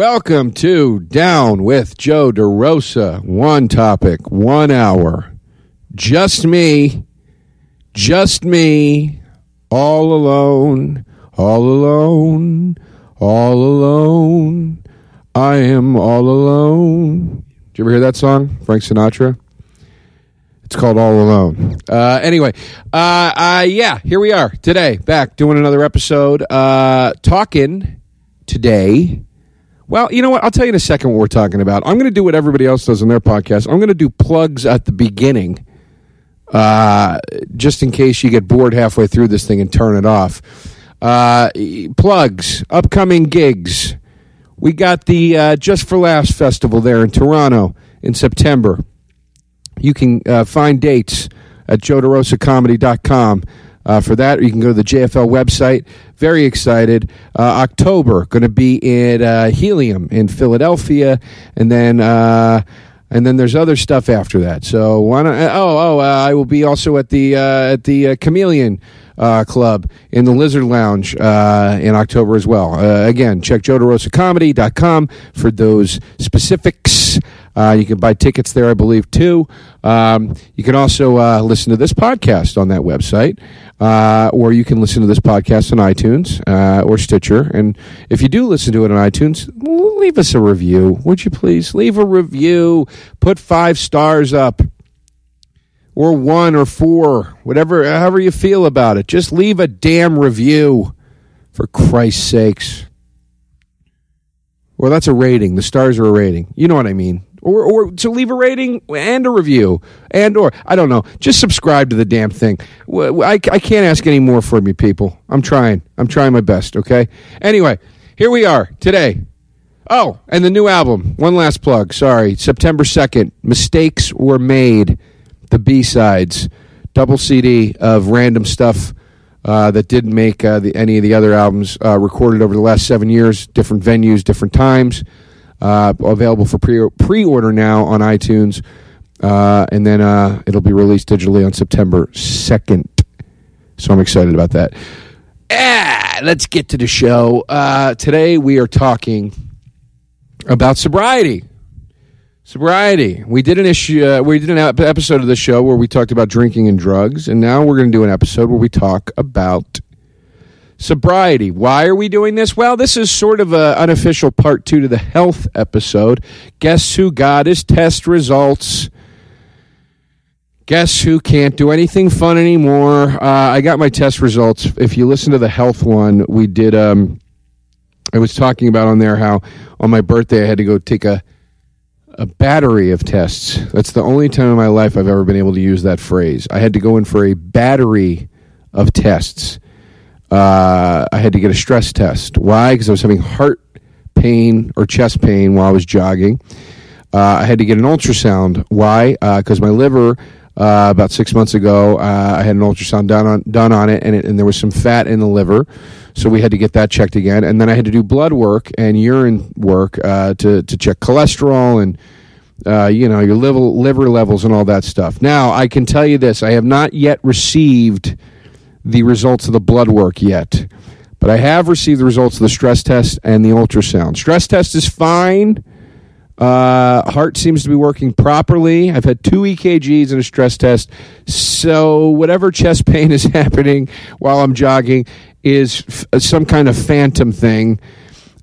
Welcome to Down with Joe DeRosa. One topic, one hour. Just me, just me, all alone, all alone, all alone. I am all alone. Did you ever hear that song? Frank Sinatra? It's called All Alone. Uh, anyway, uh, uh, yeah, here we are today, back doing another episode, uh, talking today. Well, you know what? I'll tell you in a second what we're talking about. I'm going to do what everybody else does on their podcast. I'm going to do plugs at the beginning, uh, just in case you get bored halfway through this thing and turn it off. Uh, plugs, upcoming gigs. We got the uh, Just for Laughs Festival there in Toronto in September. You can uh, find dates at joederosacomedy.com uh, for that, or you can go to the JFL website. Very excited. Uh, October, going to be at uh, Helium in Philadelphia, and then. Uh, and then there's other stuff after that. So why not? Oh, oh, uh, I will be also at the uh, at the uh, Chameleon uh, Club in the Lizard Lounge uh, in October as well. Uh, again, check joederosacomedy.com for those specifics. Uh, you can buy tickets there, I believe, too. Um, you can also uh, listen to this podcast on that website, uh, or you can listen to this podcast on iTunes uh, or Stitcher. And if you do listen to it on iTunes, leave us a review, would you please? Leave a review. Put five stars up or one or four, whatever, however you feel about it. Just leave a damn review, for Christ's sakes. Well, that's a rating. The stars are a rating. You know what I mean. Or, or to leave a rating and a review, and or I don't know. Just subscribe to the damn thing. I, I can't ask any more from you people. I'm trying. I'm trying my best. Okay. Anyway, here we are today. Oh, and the new album. One last plug. Sorry, September second. Mistakes were made the B sides, double CD of random stuff uh, that didn't make uh, the, any of the other albums uh, recorded over the last seven years, different venues, different times. Uh, available for pre pre order now on iTunes, uh, and then uh, it'll be released digitally on September second. So I'm excited about that. Ah, let's get to the show. today we are talking about sobriety sobriety. We did an issue. Uh, we did an episode of the show where we talked about drinking and drugs, and now we're going to do an episode where we talk about sobriety. Why are we doing this? Well, this is sort of an unofficial part two to the health episode. Guess who got his test results? Guess who can't do anything fun anymore? Uh, I got my test results. If you listen to the health one, we did. Um, I was talking about on there how on my birthday I had to go take a a battery of tests. That's the only time in my life I've ever been able to use that phrase. I had to go in for a battery of tests. Uh, I had to get a stress test. Why? Because I was having heart pain or chest pain while I was jogging. Uh, I had to get an ultrasound. Why? Because uh, my liver, uh, about six months ago, uh, I had an ultrasound done on done on it, and, it, and there was some fat in the liver. So we had to get that checked again, and then I had to do blood work and urine work uh, to to check cholesterol and uh, you know your liver liver levels and all that stuff. Now I can tell you this: I have not yet received the results of the blood work yet, but I have received the results of the stress test and the ultrasound. Stress test is fine. Uh, heart seems to be working properly. I've had two EKGs and a stress test. So, whatever chest pain is happening while I'm jogging is f- some kind of phantom thing.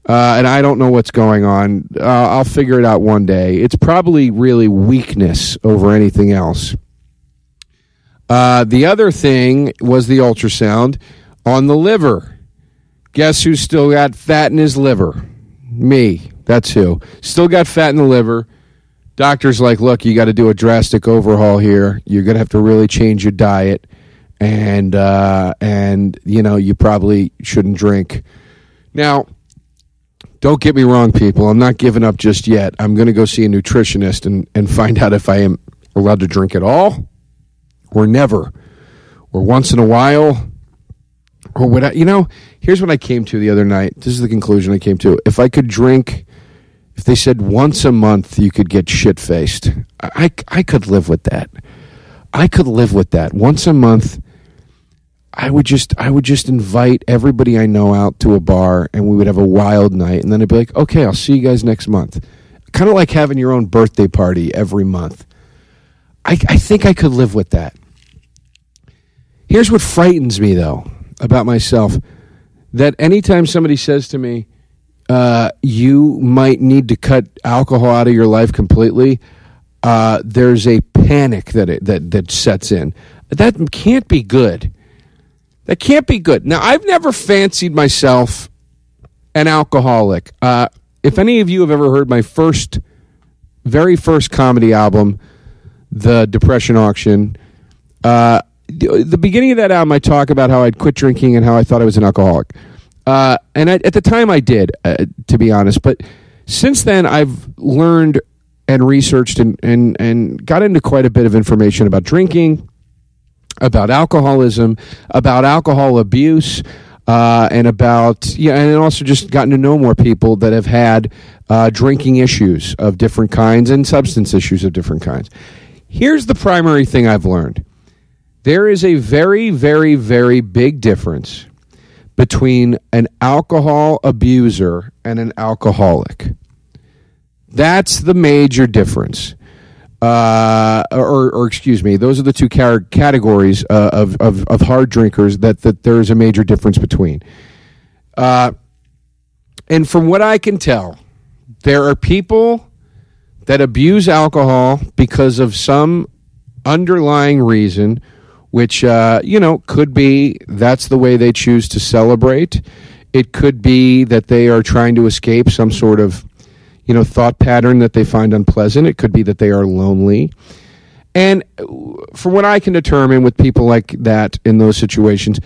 Uh, and I don't know what's going on. Uh, I'll figure it out one day. It's probably really weakness over anything else. Uh, the other thing was the ultrasound on the liver. Guess who's still got fat in his liver? Me. That's who. Still got fat in the liver. Doctor's like, look, you got to do a drastic overhaul here. You're going to have to really change your diet. And, uh, and, you know, you probably shouldn't drink. Now, don't get me wrong, people. I'm not giving up just yet. I'm going to go see a nutritionist and, and find out if I am allowed to drink at all or never or once in a while or what. You know, here's what I came to the other night. This is the conclusion I came to. If I could drink if they said once a month you could get shit faced, I, I could live with that. I could live with that. Once a month, I would just I would just invite everybody I know out to a bar and we would have a wild night and then I'd be like, "Okay, I'll see you guys next month." Kind of like having your own birthday party every month. I, I think I could live with that. Here's what frightens me though about myself that anytime somebody says to me, uh, you might need to cut alcohol out of your life completely, uh, there's a panic that it, that that sets in. That can't be good. That can't be good. Now, I've never fancied myself an alcoholic. Uh, if any of you have ever heard my first, very first comedy album, The Depression Auction, uh, the, the, beginning of that album, I talk about how I'd quit drinking and how I thought I was an alcoholic. Uh, and I, at the time, I did, uh, to be honest. But since then, I've learned and researched and, and, and got into quite a bit of information about drinking, about alcoholism, about alcohol abuse, uh, and about yeah, and also just gotten to know more people that have had uh, drinking issues of different kinds and substance issues of different kinds. Here's the primary thing I've learned: there is a very, very, very big difference between an alcohol abuser and an alcoholic. That's the major difference. Uh, or, or, excuse me, those are the two categories uh, of, of, of, hard drinkers that, that there is a major difference between. Uh, and from what I can tell, there are people that abuse alcohol because of some underlying reason, which, uh, you know, could be that's the way they choose to celebrate. It could be that they are trying to escape some sort of you know thought pattern that they find unpleasant. It could be that they are lonely. And from what I can determine with people like that in those situations,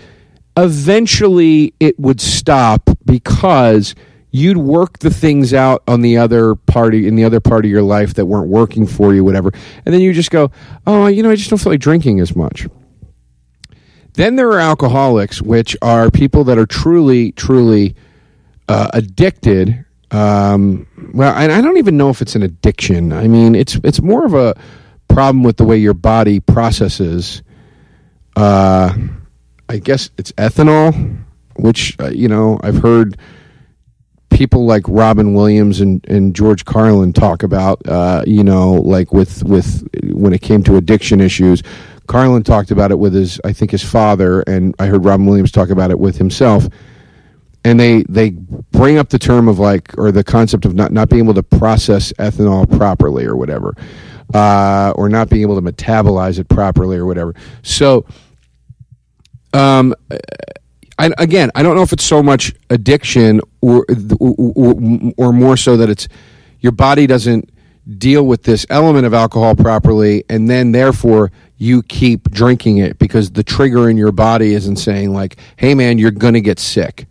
eventually it would stop because you'd work the things out on the other party in the other part of your life that weren't working for you, whatever. And then you just go, oh, you know, I just don't feel like drinking as much. Then there are alcoholics, which are people that are truly, truly uh, addicted um, well, I, I don't even know if it's an addiction. I mean, it's it's more of a problem with the way your body processes. Uh, I guess it's ethanol, which uh, you know I've heard people like Robin Williams and, and George Carlin talk about. Uh, you know, like with with when it came to addiction issues, Carlin talked about it with his I think his father, and I heard Robin Williams talk about it with himself and they they bring up the term of like or the concept of not not being able to process ethanol properly or whatever uh, or not being able to metabolize it properly or whatever so um I, again i don't know if it's so much addiction or, or or more so that it's your body doesn't deal with this element of alcohol properly and then therefore you keep drinking it because the trigger in your body isn't saying like hey man you're to get sick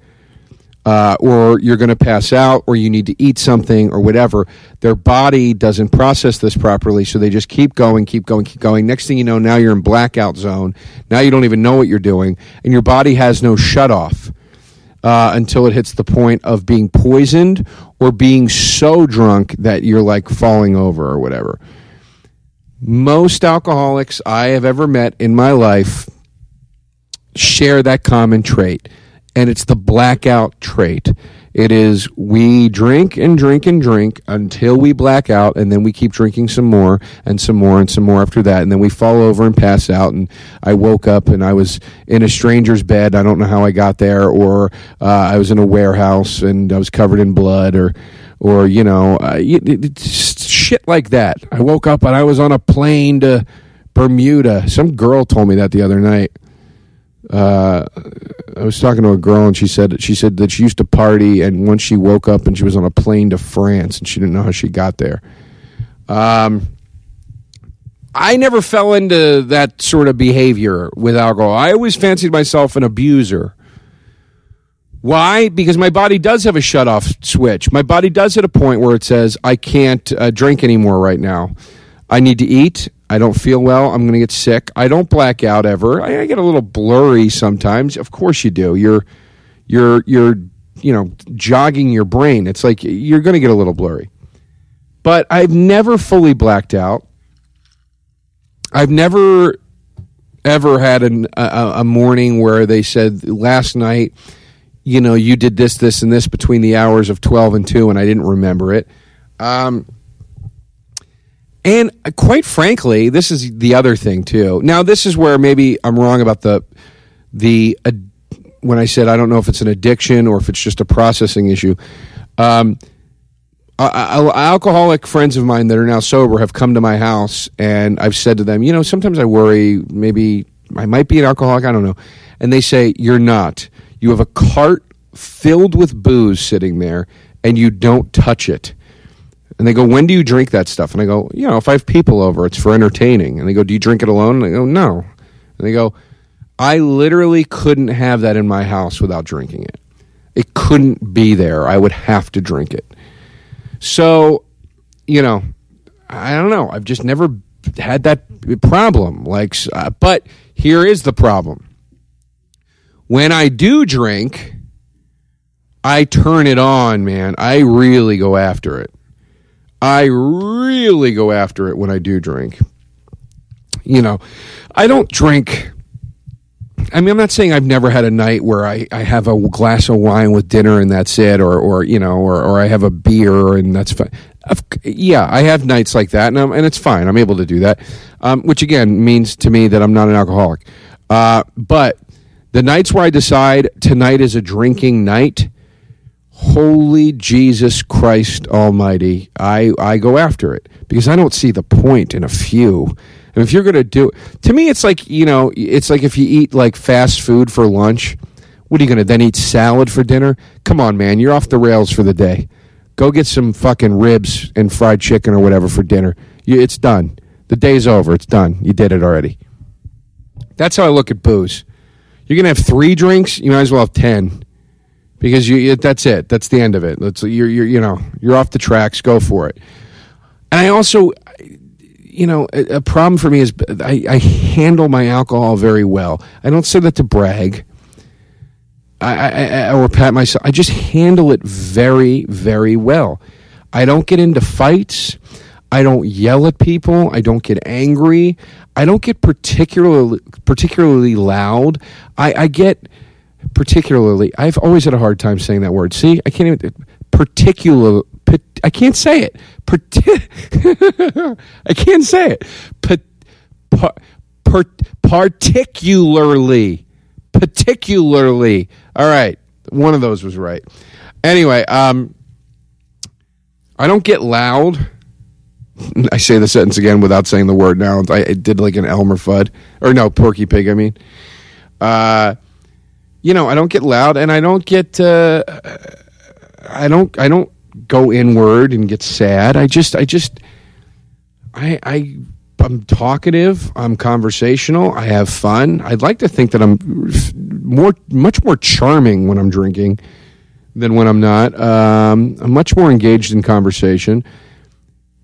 uh, or you're going to pass out, or you need to eat something, or whatever. Their body doesn't process this properly, so they just keep going, keep going, keep going. Next thing you know, now you're in blackout zone. Now you don't even know what you're doing, and your body has no shut off uh, until it hits the point of being poisoned or being so drunk that you're like falling over or whatever. Most alcoholics I have ever met in my life share that common trait and it's the blackout trait. It is we drink and drink and drink until we black out, and then we keep drinking some more and some more and some more after that, and then we fall over and pass out. And I woke up and I was in a stranger's bed. I don't know how I got there, or uh, I was in a warehouse and I was covered in blood, or or you know, uh, shit like that. I woke up and I was on a plane to Bermuda. Some girl told me that the other night uh, I was talking to a girl and she said she said that she used to party and once she woke up and she was on a plane to France and she didn't know how she got there. Um, I never fell into that sort of behavior with alcohol. I always fancied myself an abuser. Why? Because my body does have a shut off switch. My body does hit a point where it says, I can't uh, drink anymore right now. I need to eat. I don't feel well. I'm going to get sick. I don't black out ever. I, I, get a little blurry sometimes. Of course you do. You're you're you're you know jogging your brain. It's like you're going to get a little blurry. But I've never fully blacked out. I've never ever had an, a, a morning where they said last night, you know, you did this, this, and this between the hours of twelve and two, and I didn't remember it. Um, and quite frankly, this is the other thing too. Now, this is where maybe I'm wrong about the the uh, when I said I don't know if it's an addiction or if it's just a processing issue. Um, alcoholic friends of mine that are now sober have come to my house, and I've said to them, you know, sometimes I worry maybe I might be an alcoholic. I don't know, and they say you're not. You have a cart filled with booze sitting there, and you don't touch it and they go, When do you drink that stuff? And I go, You know, if I have people over, it's for entertaining. And they go, Do you drink it alone? And I go, No. And they go, I literally couldn't have that in my house without drinking it. It couldn't be there. I would have to drink it. So, you know, I don't know. I've just never had that problem. Like, uh, but here is the problem. When I do drink, I turn it on, man. I really go after it. I really go after it when I do drink. You know, I don't drink. I mean, I'm not saying I've never had a night where I, I have a glass of wine with dinner and that's it, or, or you know, or, or I have a beer and that's fine. Yeah, I have nights like that, and, I'm, and it's fine. I'm able to do that, um, which again means to me that I'm not an alcoholic. Uh, but the nights where I decide tonight is a drinking night, holy Jesus Christ Almighty, I, I go after it because I don't see the point in a few. And if you're going to do it, to me, it's like, you know, it's like if you eat like fast food for lunch, what are you going to then eat salad for dinner? Come on, man, you're off the rails for the day. Go get some fucking ribs and fried chicken or whatever for dinner. You, it's done. The day's over. It's done. You did it already. That's how I look at booze. You're going to have three drinks, you might as well have 10 because you that's it. That's the end of it. Let's you're you're you know you're off the tracks. Go for it. And I also, you know, a, a problem for me is I, I, handle my alcohol very well. I don't say that to brag. I, I, or pat myself. I just handle it very, very well. I don't get into fights. I don't yell at people. I don't get angry. I don't get particularly particularly loud. I, I get particularly, I've always had a hard time saying that word. See, I can't even, particular, I can't say it. I can't say it. particularly. Particularly. All right. One of those was right. Anyway, um, I don't get loud. I say the sentence again without saying the word now. I did like an Elmer Fudd. Or no, Porky Pig, I mean. Uh, you know, I don't get loud and I don't get, uh, I don't, I don't go inward and get sad. I just, I just, I, I, I'm talkative. I'm conversational. I have fun. I'd like to think that I'm more, much more charming when I'm drinking than when I'm not. Um, I'm much more engaged in conversation.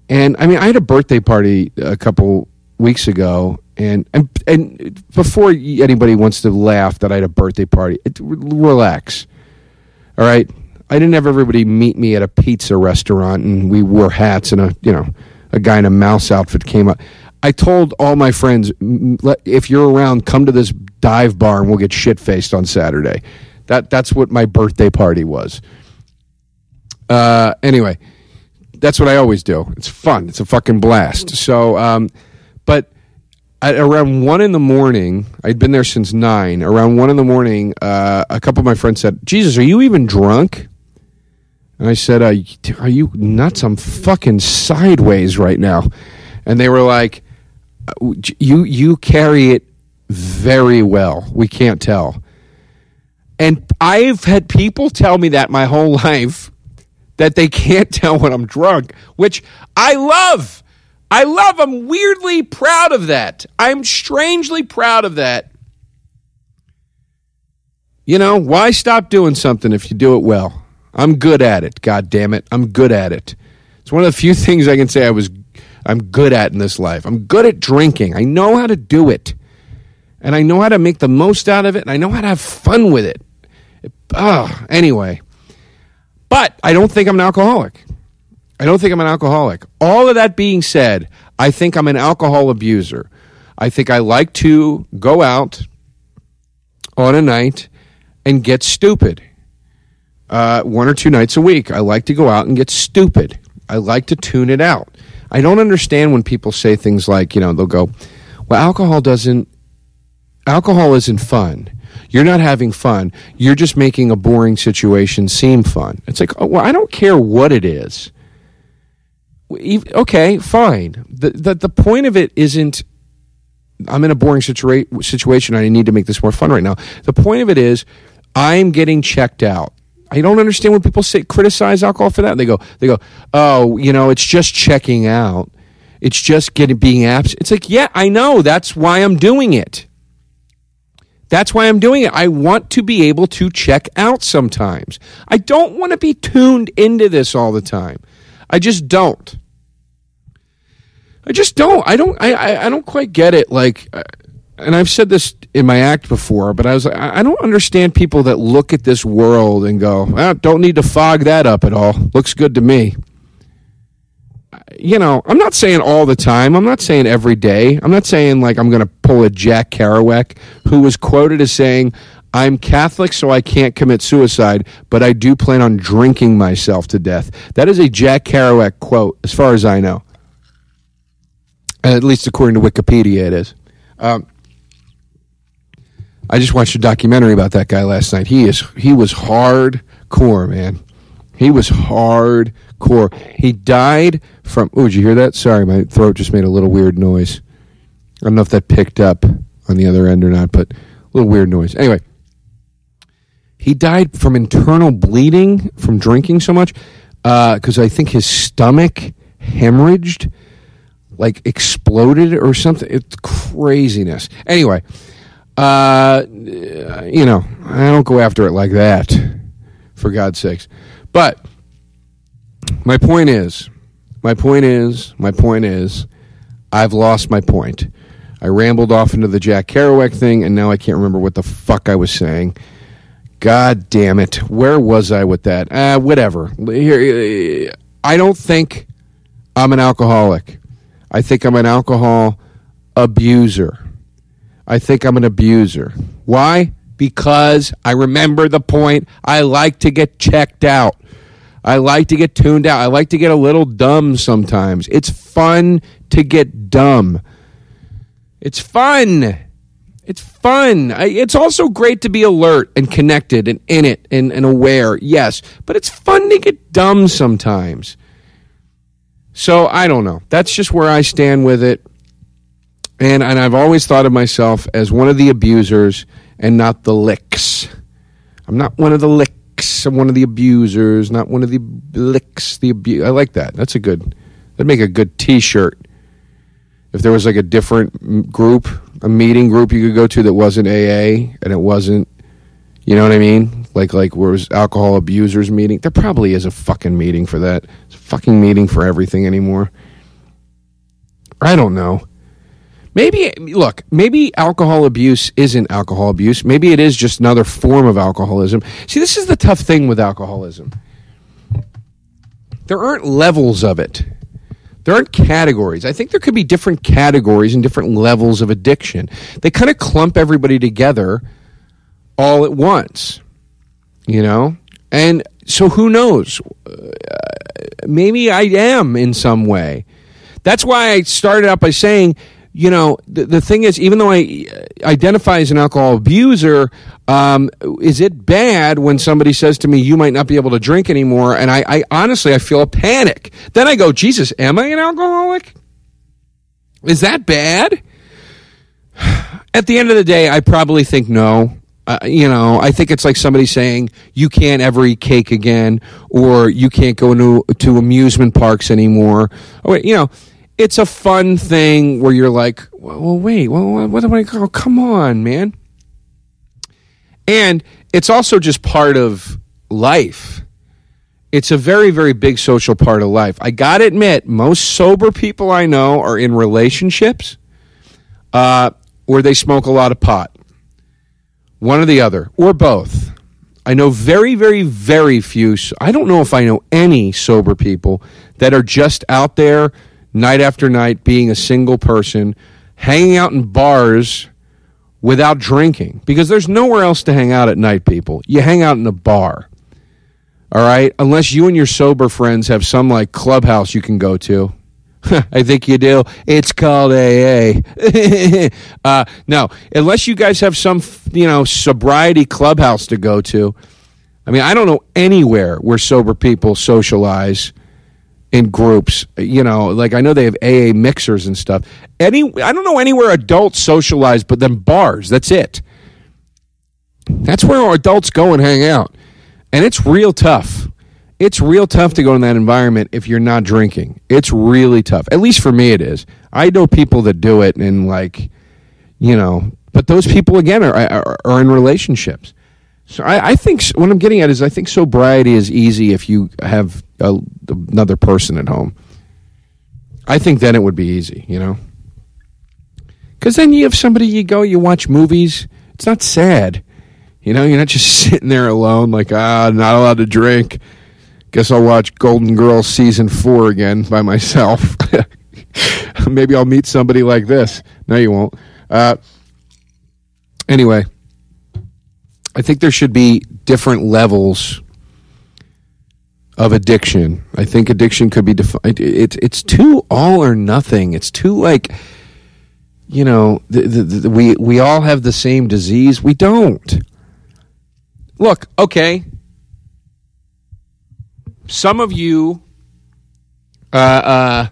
And I mean, I had a birthday party a couple weeks ago, and and and before anybody wants to laugh that I had a birthday party, it, relax. All right, I didn't have everybody meet me at a pizza restaurant and we wore hats and a you know a guy in a mouse outfit came up. I told all my friends, if you're around, come to this dive bar and we'll get shit faced on Saturday. That that's what my birthday party was. Uh, anyway, that's what I always do. It's fun. It's a fucking blast. So, um, but at around one in the morning, I'd been there since nine. Around one in the morning, uh, a couple of my friends said, "Jesus, are you even drunk?" And I said, "Are you nuts? I'm fucking sideways right now." And they were like, "You you carry it very well. We can't tell." And I've had people tell me that my whole life that they can't tell when I'm drunk, which I love. I love, I'm weirdly proud of that. I'm strangely proud of that. You know, why stop doing something if you do it well? I'm good at it. God damn it. I'm good at it. It's one of the few things I can say I was I'm good at in this life. I'm good at drinking. I know how to do it. And I know how to make the most out of it and I know how to have fun with it. it oh, anyway. But I don't think I'm an alcoholic. I don't think I'm an alcoholic. All of that being said, I think I'm an alcohol abuser. I think I like to go out on a night and get stupid. Uh, one or two nights a week. I like to go out and get stupid. I like to tune it out. I don't understand when people say things like, you know, they'll go, well, alcohol doesn't, alcohol isn't fun. You're not having fun. You're just making a boring situation seem fun. It's like, oh, well, I don't care what it is. Okay, fine. The, the, the point of it isn't, I'm in a boring situa- situation. I need to make this more fun right now. The point of it is, I'm getting checked out. I don't understand when people say criticize alcohol for that. They go, they go, oh, you know, it's just checking out. It's just getting being absent. It's like, yeah, I know. That's why I'm doing it. That's why I'm doing it. I want to be able to check out sometimes. I don't want to be tuned into this all the time. I just don't. I just don't. I don't. I. I, I don't quite get it. Like, uh, and I've said this in my act before, but I was. I don't understand people that look at this world and go, well, "Don't need to fog that up at all. Looks good to me." You know, I'm not saying all the time. I'm not saying every day. I'm not saying like I'm going to pull a Jack Kerouac, who was quoted as saying, I'm Catholic, so I can't commit suicide, but I do plan on drinking myself to death. That is a Jack Kerouac quote, as far as I know. At least according to Wikipedia, it is. Um, I just watched a documentary about that guy last night. He is he was hardcore, man. He was hardcore. He died from. Oh, did you hear that? Sorry, my throat just made a little weird noise. I don't know if that picked up on the other end or not, but a little weird noise. Anyway, he died from internal bleeding from drinking so much because uh, I think his stomach hemorrhaged, like exploded or something. It's craziness. Anyway, uh, you know, I don't go after it like that, for God's sakes. But my point is, my point is, my point is, I've lost my point. I rambled off into the Jack Kerouac thing, and now I can't remember what the fuck I was saying. God damn it. Where was I with that? Uh, whatever. Here, I don't think I'm an alcoholic. I think I'm an alcohol abuser. I think I'm an abuser. Why? Because I remember the point. I like to get checked out. I like to get tuned out. I like to get a little dumb sometimes. It's fun to get dumb. It's fun. It's fun. It's also great to be alert and connected and in it and, and aware, yes. But it's fun to get dumb sometimes. So I don't know. That's just where I stand with it. And, and I've always thought of myself as one of the abusers and not the licks. I'm not one of the licks. I'm one of the abusers, not one of the licks. The abu- I like that. That's a good. That'd make a good T-shirt if there was like a different group, a meeting group you could go to that wasn't AA and it wasn't, you know what I mean? Like like where was alcohol abusers meeting? There probably is a fucking meeting for that. It's a fucking meeting for everything anymore. I don't know. Maybe look, maybe alcohol abuse isn't alcohol abuse. Maybe it is just another form of alcoholism. See, this is the tough thing with alcoholism. There aren't levels of it there aren't categories. I think there could be different categories and different levels of addiction. They kind of clump everybody together all at once, you know? And so who knows? Uh, maybe I am in some way. That's why I started out by saying you know, the, the thing is, even though I identify as an alcohol abuser, um, is it bad when somebody says to me, you might not be able to drink anymore? And I, I honestly, I feel a panic. Then I go, Jesus, am I an alcoholic? Is that bad? At the end of the day, I probably think no. Uh, you know, I think it's like somebody saying you can't ever eat cake again, or you can't go to to amusement parks anymore. Wait, you know, it's a fun thing where you're like, well, wait, well, what am I? Oh, come on, man. And it's also just part of life. It's a very, very big social part of life. I got to admit, most sober people I know are in relationships uh, where they smoke a lot of pot. One or the other, or both. I know very, very, very few. I don't know if I know any sober people that are just out there night after night being a single person, hanging out in bars without drinking because there's nowhere else to hang out at night, people. You hang out in a bar. All right? Unless you and your sober friends have some like clubhouse you can go to. I think you do. It's called AA. uh, no, unless you guys have some, you know, sobriety clubhouse to go to. I mean, I don't know anywhere where sober people socialize in groups. You know, like I know they have AA mixers and stuff. Any, I don't know anywhere adults socialize, but then bars. That's it. That's where adults go and hang out, and it's real tough. It's real tough to go in that environment if you're not drinking. It's really tough. At least for me, it is. I know people that do it, and like, you know, but those people again are are, are in relationships. So I, I, think what I'm getting at is I think sobriety is easy if you have a, another person at home. I think then it would be easy, you know, because then you have somebody you go, you watch movies. It's not sad, you know. You're not just sitting there alone, like ah, not allowed to drink. Guess I'll watch Golden Girls season four again by myself. Maybe I'll meet somebody like this. No, you won't. Uh, anyway. I think there should be different levels of addiction. I think addiction could be defined. It's it's too all or nothing. It's too like, you know, the, the, the, we we all have the same disease. We don't. Look, okay. Some of you uh, uh,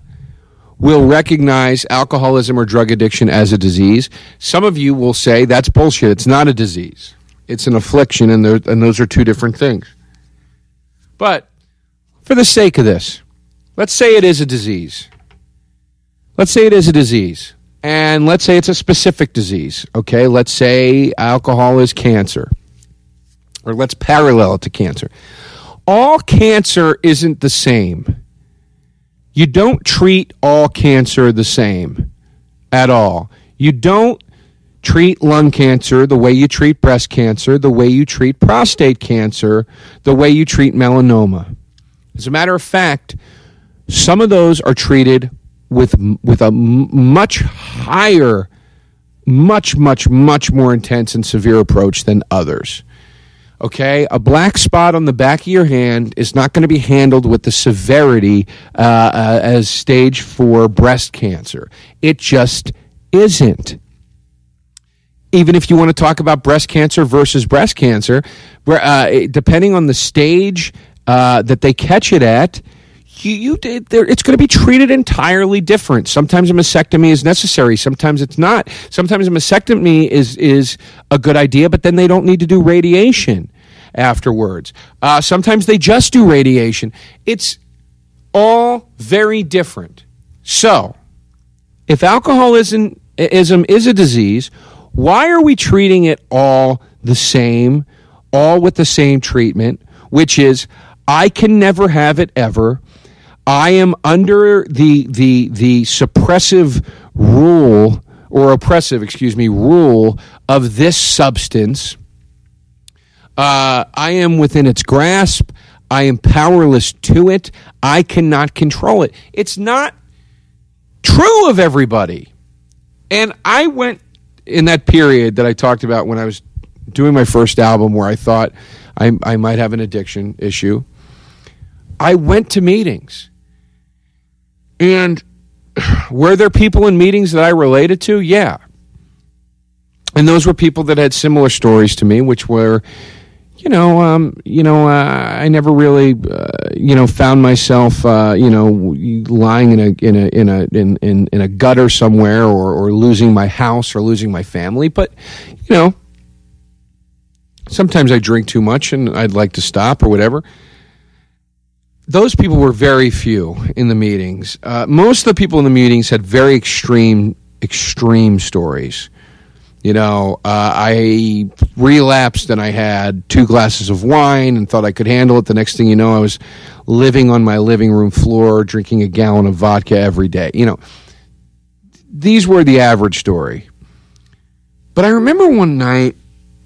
will recognize alcoholism or drug addiction as a disease. Some of you will say that's bullshit. It's not a disease. It's an affliction, and, and those are two different things. But for the sake of this, let's say it is a disease. Let's say it is a disease. And let's say it's a specific disease. Okay, let's say alcohol is cancer. Or let's parallel it to cancer. All cancer isn't the same. You don't treat all cancer the same at all. You don't treat lung cancer the way you treat breast cancer, the way you treat prostate cancer, the way you treat melanoma. As a matter of fact, some of those are treated with with a much higher much much much more intense and severe approach than others. Okay, a black spot on the back of your hand is not going to be handled with the severity uh, uh, as stage four breast cancer. It just isn't even if you want to talk about breast cancer versus breast cancer, uh, depending on the stage uh, that they catch it at, you, you it's going to be treated entirely different. Sometimes a mastectomy is necessary. Sometimes it's not. Sometimes a mastectomy is is a good idea, but then they don't need to do radiation afterwards. Uh, sometimes they just do radiation. It's all very different. So, if alcoholism is a disease, why are we treating it all the same, all with the same treatment, which is I can never have it ever. I am under the the the suppressive rule or oppressive, excuse me, rule of this substance. Uh, I am within its grasp. I am powerless to it. I cannot control it. It's not true of everybody. And I went in that period that I talked about when I was doing my first album where I thought I, I might have an addiction issue, I went to meetings. And were there people in meetings that I related to? Yeah. And those were people that had similar stories to me, which were you know, um, you know, uh, I never really, uh, you know, found myself, uh, you know, lying in a in a in a in in, in a gutter somewhere, or or losing my house, or losing my family. But, you know, sometimes I drink too much, and I'd like to stop or whatever. Those people were very few in the meetings. Uh, most of the people in the meetings had very extreme extreme stories you know, uh, I relapsed and I had two glasses of wine and thought I could handle it. The next thing you know, I was living on my living room floor, drinking a gallon of vodka every day. You know, these were the average story. But I remember one night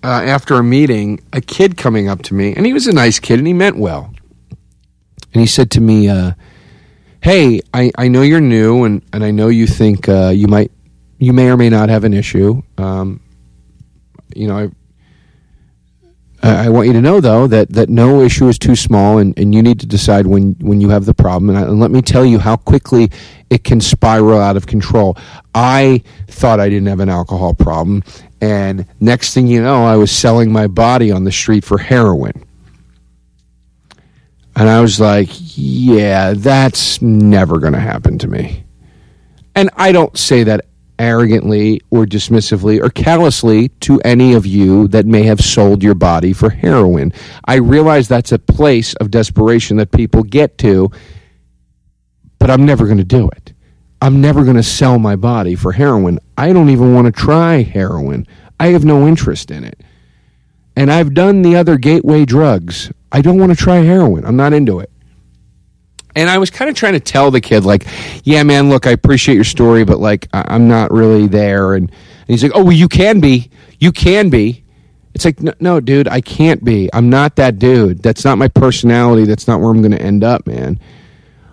uh, after a meeting, a kid coming up to me, and he was a nice kid and he meant well. And he said to me, uh, Hey, I, I know you're new and, and I know you think uh, you might you may or may not have an issue. Um, you know, I, I want you to know though that, that no issue is too small, and, and you need to decide when, when you have the problem. And, I, and let me tell you how quickly it can spiral out of control. I thought I didn't have an alcohol problem, and next thing you know, I was selling my body on the street for heroin. And I was like, yeah, that's never going to happen to me. And I don't say that arrogantly or dismissively or callously to any of you that may have sold your body for heroin. I realize that's a place of desperation that people get to, but I'm never going to do it. I'm never going to sell my body for heroin. I don't even want to try heroin. I have no interest in it. And I've done the other gateway drugs. I don't want to try heroin. I'm not into it. And I was kind of trying to tell the kid, like, yeah, man, look, I appreciate your story, but like, I- am not really there. And, and he's like, oh, well, you can be. You can be. It's like, no, no, dude, I can't be. I'm not that dude. That's not my personality. That's not where I'm going to end up, man.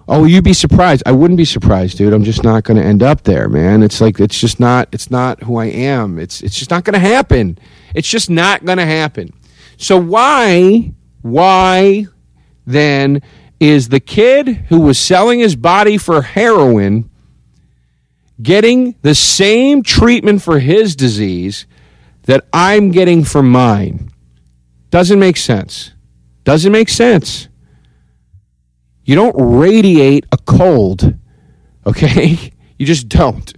Oh, you'd be surprised. I wouldn't be surprised, dude. I'm just not going to end up there, man. It's like it's just not. It's not who I am. It's it's just not going to happen. It's just not going to happen. So why why then is the kid who was selling his body for heroin getting the same treatment for his disease that I'm getting for mine. Doesn't make sense. Doesn't make sense. You don't radiate a cold, okay? You just don't.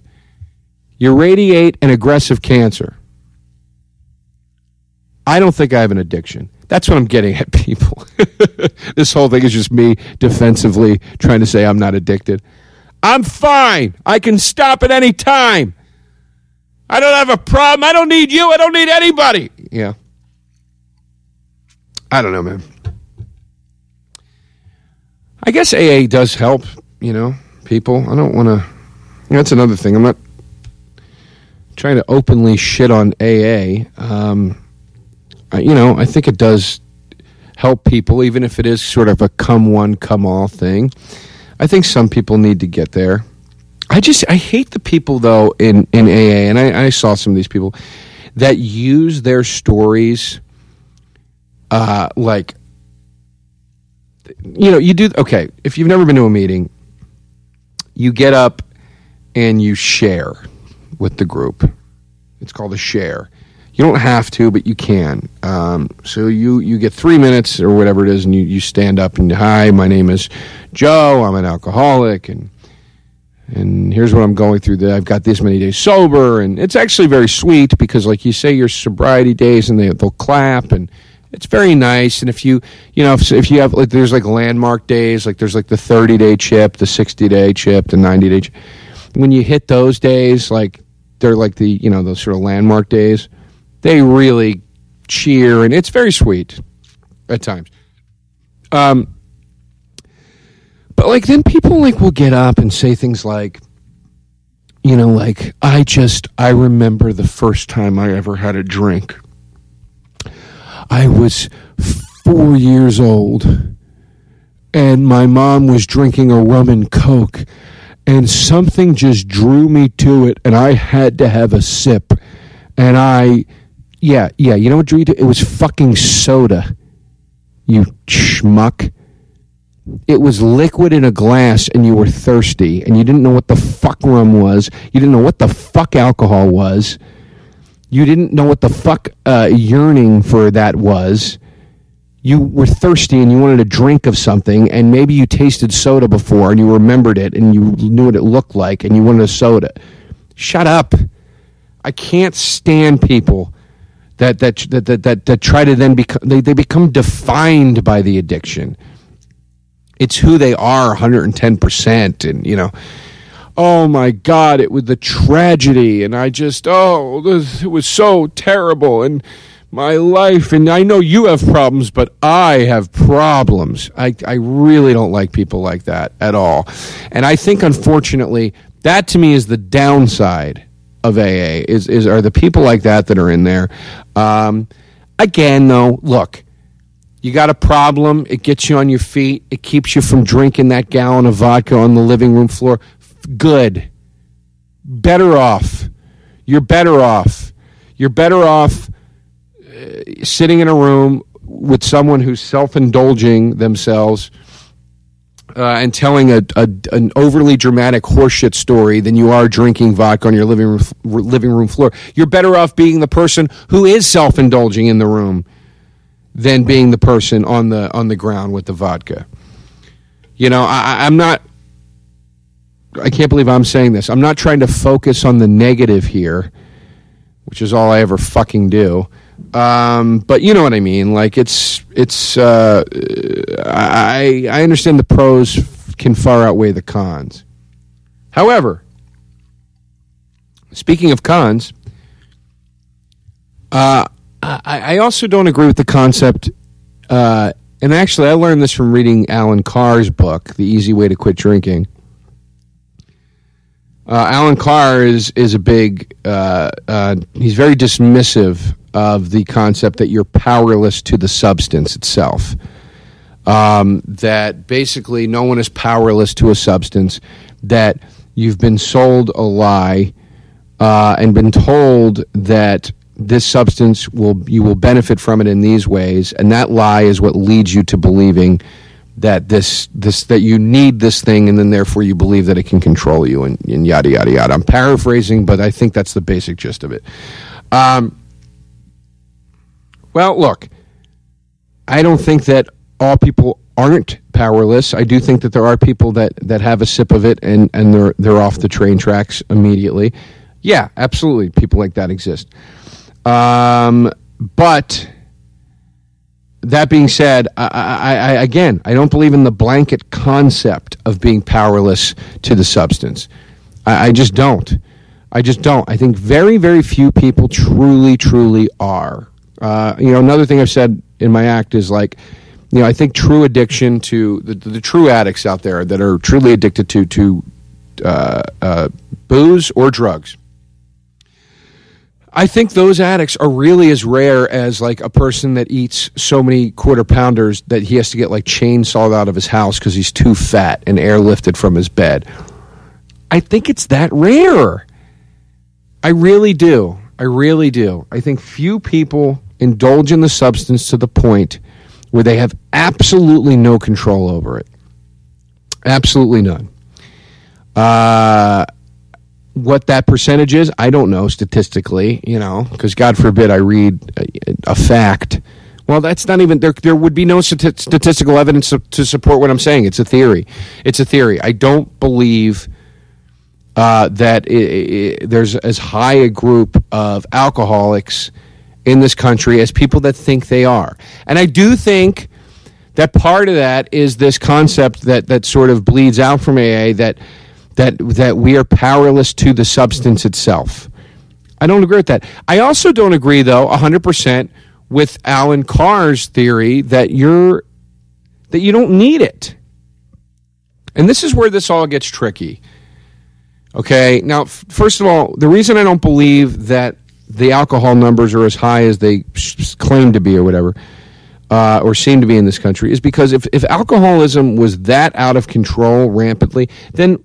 You radiate an aggressive cancer. I don't think I have an addiction. That's what I'm getting at, people. this whole thing is just me defensively trying to say I'm not addicted. I'm fine. I can stop at any time. I don't have a problem. I don't need you. I don't need anybody. Yeah. I don't know, man. I guess AA does help, you know, people. I don't want to. That's another thing. I'm not trying to openly shit on AA. Um, you know, I think it does help people, even if it is sort of a come one, come all thing. I think some people need to get there. I just I hate the people though in in AA, and I, I saw some of these people that use their stories, uh, like you know, you do okay. If you've never been to a meeting, you get up and you share with the group. It's called a share you don't have to, but you can. Um, so you you get three minutes or whatever it is, and you, you stand up and hi, my name is Joe. I'm an alcoholic, and and here's what I'm going through. That I've got this many days sober, and it's actually very sweet because, like you say, your sobriety days, and they they'll clap, and it's very nice. And if you you know if, if you have like there's like landmark days, like there's like the 30 day chip, the 60 day chip, the 90 day. Chip. When you hit those days, like they're like the you know those sort of landmark days they really cheer, and it's very sweet at times. Um, but like then people like will get up and say things like, you know, like I just I remember the first time I ever had a drink. I was four years old, and my mom was drinking a rum and coke, and something just drew me to it, and I had to have a sip, and I yeah, yeah. You know what Dorito? It was fucking soda. You schmuck. It was liquid in a glass, and you were thirsty, and you didn't know what the fuck rum was. You didn't know what the fuck alcohol was. You didn't know what the fuck uh, yearning for that was. You were thirsty and you wanted a drink of something, and maybe you tasted soda before and you remembered it and you knew what it looked like and you wanted a soda. Shut up. I can't stand people that that that that that, that try to then become they, they become defined by the addiction. It's who they are 110% and you know oh my god it was the tragedy and I just oh this, it was so terrible and my life and I know you have problems but I have problems. I I really don't like people like that at all. And I think unfortunately that to me is the downside of AA is is are the people like that that are in there. Um, again, though, look, you got a problem. It gets you on your feet. It keeps you from drinking that gallon of vodka on the living room floor. Good. Better off. You're better off. You're better off uh, sitting in a room with someone who's self indulging themselves uh, and telling a, a, an overly dramatic horseshit story than you are drinking vodka on your living room, living room floor. You're better off being the person who is self indulging in the room than being the person on the on the ground with the vodka. You know, I, I'm not. I can't believe I'm saying this. I'm not trying to focus on the negative here, which is all I ever fucking do. Um, but you know what I mean. Like it's it's. Uh, I I understand the pros can far outweigh the cons. However, speaking of cons, uh, I, I also don't agree with the concept. Uh, and actually, I learned this from reading Allen Carr's book, "The Easy Way to Quit Drinking." Uh, Allen Carr is is a big. Uh, uh, he's very dismissive of the concept that you're powerless to the substance itself. Um, that basically no one is powerless to a substance. That you've been sold a lie uh, and been told that this substance will you will benefit from it in these ways, and that lie is what leads you to believing that this this that you need this thing and then therefore you believe that it can control you and, and yada yada yada. I'm paraphrasing, but I think that's the basic gist of it. Um, well, look, I don't think that all people aren't powerless. I do think that there are people that, that have a sip of it and, and they're they're off the train tracks immediately. Yeah, absolutely. People like that exist. Um, but that being said, I, I, I, again, I don't believe in the blanket concept of being powerless to the substance. I, just don't. I just don't. I think very, very few people truly, truly are. Uh, you know, another thing I've said in my act is like, you know, I think true addiction to the, the, the true addicts out there that are truly addicted to to uh, uh, booze or drugs I think those addicts are really as rare as like a person that eats so many quarter pounders that he has to get like chainsawed out of his house because he's too fat and airlifted from his bed. I think it's that rare. I really do. I really do. I think few people indulge in the substance to the point where they have absolutely no control over it. Absolutely none. Uh, what that percentage is, I don't know statistically, you know, because God forbid I read a, a, fact. Well, that's not even there. There would be no statistical evidence to, to support what I'm saying. It's a theory. It's a theory. I don't believe uh, that it, it, there's as high a group of alcoholics in this country as people that think they are, and I do think that part of that is this concept that that sort of bleeds out from AA that that that we are powerless to the substance itself. I don't agree with that. I also don't agree though 100% with Allen Carr's theory that you're that you don't need it. And this is where this all gets tricky. Okay? Now, f- first of all, the reason I don't believe that the alcohol numbers are as high as they claim to be or whatever uh, or seem to be in this country is because if, if alcoholism was that out of control rampantly, then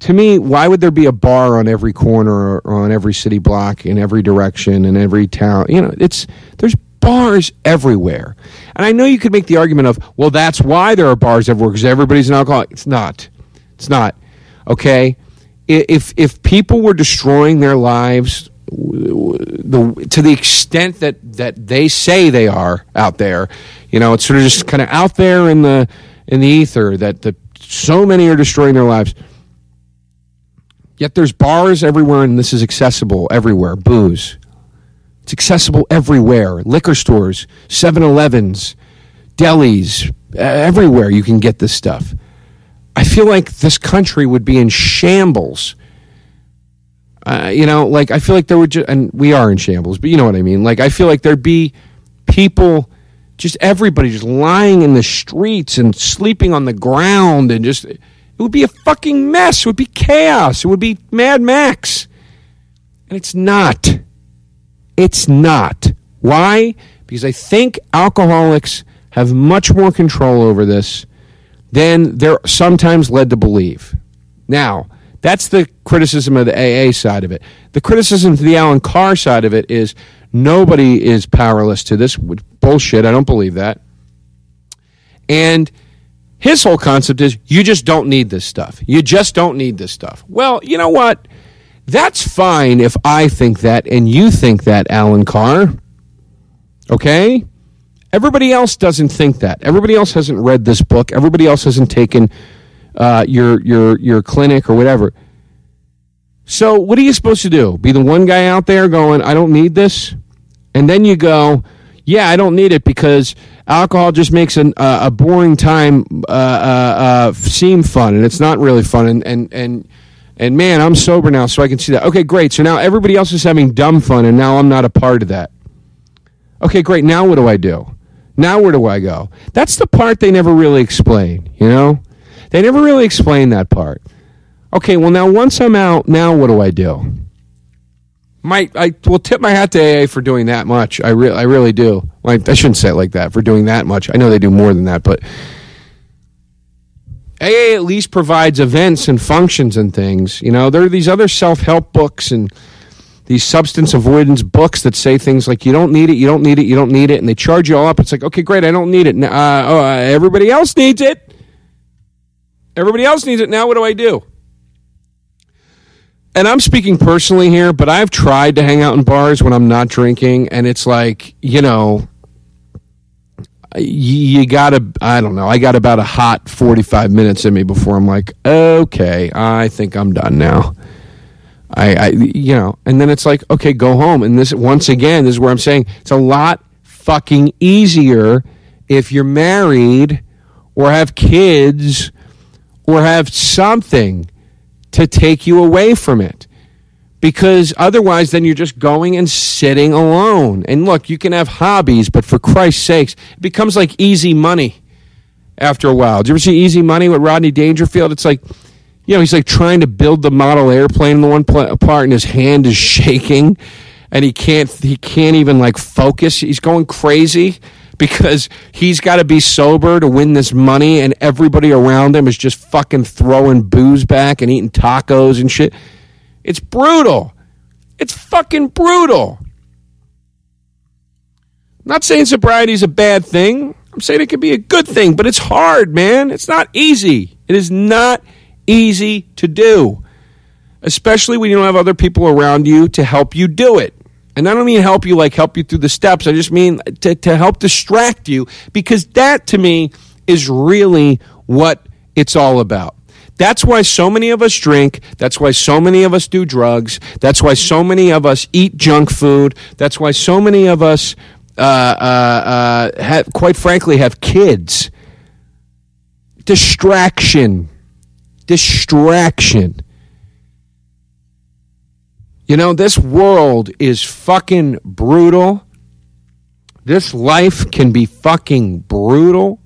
to me, why would there be a bar on every corner or on every city block in every direction in every town? You know, it's there's bars everywhere. And I know you could make the argument of, well, that's why there are bars everywhere because everybody's an alcoholic. It's not. It's not. Okay? If if people were destroying their lives the to the extent that that they say they are out there, you know, it's sort of just kind of out there in the in the ether that the so many are destroying their lives Yet there's bars everywhere, and this is accessible everywhere. Booze. It's accessible everywhere. Liquor stores, 7 Elevens, delis, everywhere you can get this stuff. I feel like this country would be in shambles. Uh, you know, like I feel like there would, ju- and we are in shambles, but you know what I mean. Like I feel like there'd be people, just everybody, just lying in the streets and sleeping on the ground, and just it would be a fucking mess. It would be chaos. It would be Mad Max. And it's not. It's not. Why? Because I think alcoholics have much more control over this than they're sometimes led to believe. Now, That's the criticism of the AA side of it. The criticism to the Allen Carr side of it is nobody is powerless to this bullshit. I don't believe that. And his whole concept is you just don't need this stuff. You just don't need this stuff. Well, you know what? That's fine if I think that and you think that, Allen Carr. Okay? Everybody else doesn't think that. Everybody else hasn't read this book. Everybody else hasn't taken uh, your your your clinic or whatever. So what are you supposed to do? Be the one guy out there going, "I don't need this," and then you go, "Yeah, I don't need it because alcohol just makes an, uh, a boring time uh, uh, uh seem fun, and it's not really fun." And and and and man, I'm sober now, so I can see that. Okay, great. So now everybody else is having dumb fun, and now I'm not a part of that. Okay, great. Now what do I do? Now where do I go? That's the part they never really explain. You know. They never really explain that part. Okay, well now once I'm out, now what do I do? My I will tip my hat to AA for doing that much. I really I really do. I shouldn't say it like that for doing that much. I know they do more than that, but AA at least provides events and functions and things. You know, there are these other self help books and these substance avoidance books that say things like you don't need it, you don't need it, you don't need it, and they charge you all up. It's like okay, great, I don't need it. Uh, oh, uh, everybody else needs it. Everybody else needs it now. What do I do? And I'm speaking personally here, but I've tried to hang out in bars when I'm not drinking, and it's like, you know, you gotta, I don't know, I got about a hot 45 minutes in me before I'm like, okay, I think I'm done now. I, I, you know, and then it's like, okay, go home. And this, once again, this is where I'm saying it's a lot fucking easier if you're married or have kids or have something to take you away from it. Because otherwise, then you're just going and sitting alone. And look, you can have hobbies, but for Christ's sakes, it becomes like easy money after a while. Did you ever see Easy Money with Rodney Dangerfield? It's like, you know, he's like trying to build the model airplane in the one part, and his hand is shaking, and he can't he can't even like focus. He's going crazy because he's got to be sober to win this money, and everybody around him is just fucking throwing booze back and eating tacos and shit. It's brutal. It's fucking brutal. I'm not saying sobriety is a bad thing. I'm saying it could be a good thing, but it's hard, man. It's not easy. It is not easy to do, especially when you don't have other people around you to help you do it. And I don't mean help you like help you through the steps. I just mean to, to help distract you because that to me is really what it's all about. That's why so many of us drink. That's why so many of us do drugs. That's why so many of us eat junk food. That's why so many of us, uh, uh, uh, have, quite frankly, have kids. Distraction. Distraction. You know, this world is fucking brutal. This life can be fucking brutal.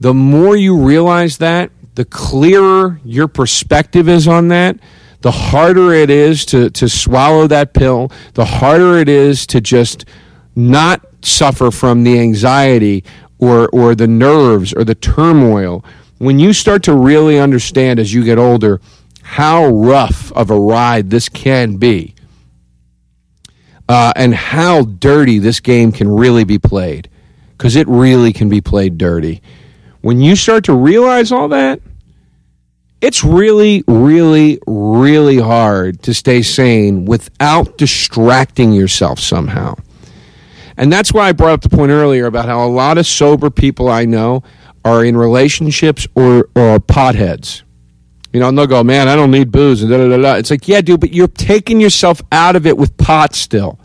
The more you realize that, the clearer your perspective is on that, the harder it is to, to swallow that pill, the harder it is to just not suffer from the anxiety or, or the nerves or the turmoil. When you start to really understand as you get older how rough of a ride this can be uh, and how dirty this game can really be played because it really can be played dirty. When you start to realize all that, it's really, really, really hard to stay sane without distracting yourself somehow. And that's why I brought up the point earlier about how a lot of sober people I know are in relationships or, or potheads. You know, and they'll go, man, I don't need booze. And da, da, da, da. It's like, yeah, dude, but you're taking yourself out of it with pot still.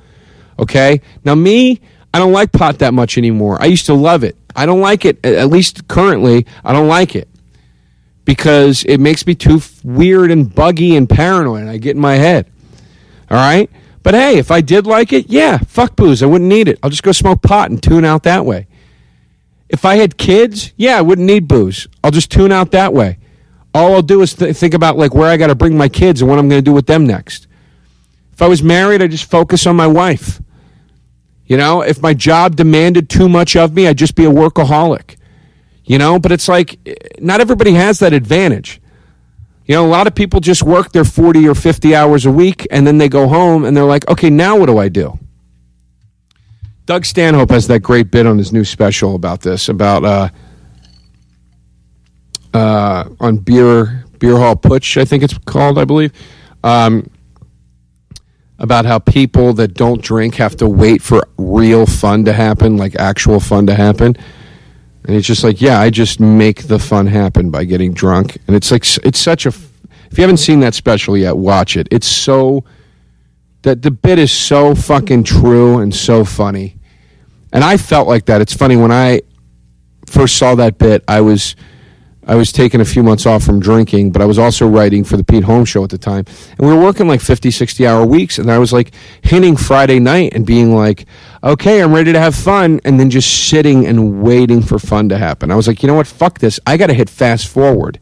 Okay? Now, me, I don't like pot that much anymore. I used to love it. I don't like it, at least currently, I don't like it because it makes me too weird and buggy and paranoid. And I get in my head. All right? But hey, if I did like it, yeah, fuck booze. I wouldn't need it. I'll just go smoke pot and tune out that way. If I had kids, yeah, I wouldn't need booze. I'll just tune out that way all I'll do is th- think about like where I got to bring my kids and what I'm going to do with them next. If I was married, I'd just focus on my wife. You know, if my job demanded too much of me, I'd just be a workaholic. You know, but it's like not everybody has that advantage. You know, a lot of people just work their 40 or 50 hours a week and then they go home and they're like, okay, now what do I do? Doug Stanhope has that great bit on his new special about this, about uh, uh, on beer beer hall putsch, I think it's called, I believe. Um, about how people that don't drink have to wait for real fun to happen, like actual fun to happen. And it's just like, yeah, I just make the fun happen by getting drunk. And it's like, it's such a. If you haven't seen that special yet, watch it. It's so. That the bit is so fucking true and so funny. And I felt like that. It's funny when I first saw that bit, I was I was taking a few months off from drinking, but I was also writing for the Pete Holmes show at the time. And we were working like 50, 60 hour weeks. And I was like hitting Friday night and being like, okay, I'm ready to have fun. And then just sitting and waiting for fun to happen. I was like, you know what? Fuck this. I got to hit fast forward.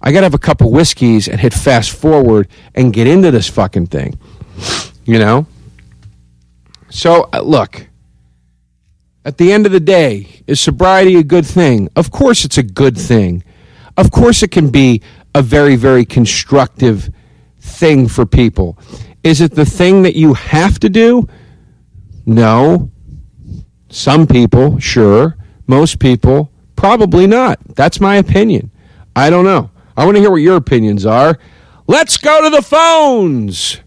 I got to have a couple whiskeys and hit fast forward and get into this fucking thing. You know? So, uh, look at the end of the day, is sobriety a good thing? Of course, it's a good thing. Of course, it can be a very, very constructive thing for people. Is it the thing that you have to do? No. Some people, sure. Most people, probably not. That's my opinion. I don't know. I want to hear what your opinions are. Let's go to the phones.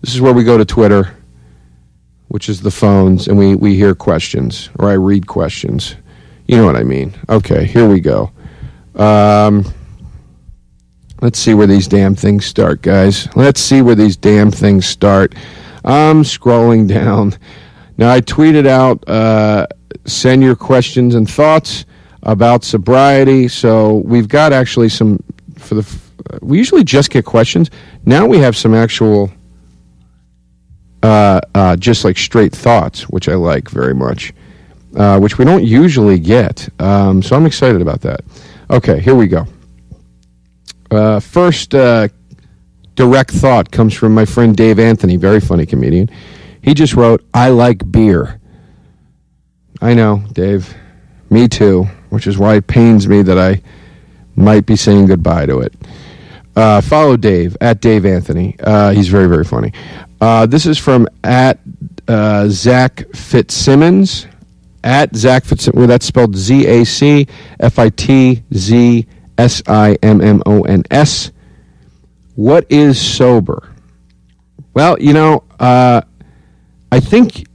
This is where we go to Twitter which is the phones, and we, we hear questions, or I read questions. You know what I mean. Okay, here we go. Um, let's see where these damn things start, guys. Let's see where these damn things start. I'm scrolling down. Now, I tweeted out uh, send your questions and thoughts about sobriety. So we've got actually some for the. We usually just get questions. Now we have some actual uh, uh, just like straight thoughts, which I like very much, uh, which we don't usually get. Um, so I'm excited about that. Okay, here we go. Uh, first uh, direct thought comes from my friend Dave Anthony, very funny comedian. He just wrote, I like beer. I know, Dave. Me too, which is why it pains me that I might be saying goodbye to it. Uh, follow Dave at Dave Anthony. Uh, he's very, very funny. Uh, this is from at uh, Zach Fitzsimmons. At Zach Fitzsimmons. Well, that's spelled Z A C F I T Z S I M M O N S. What is sober? Well, you know, uh, I think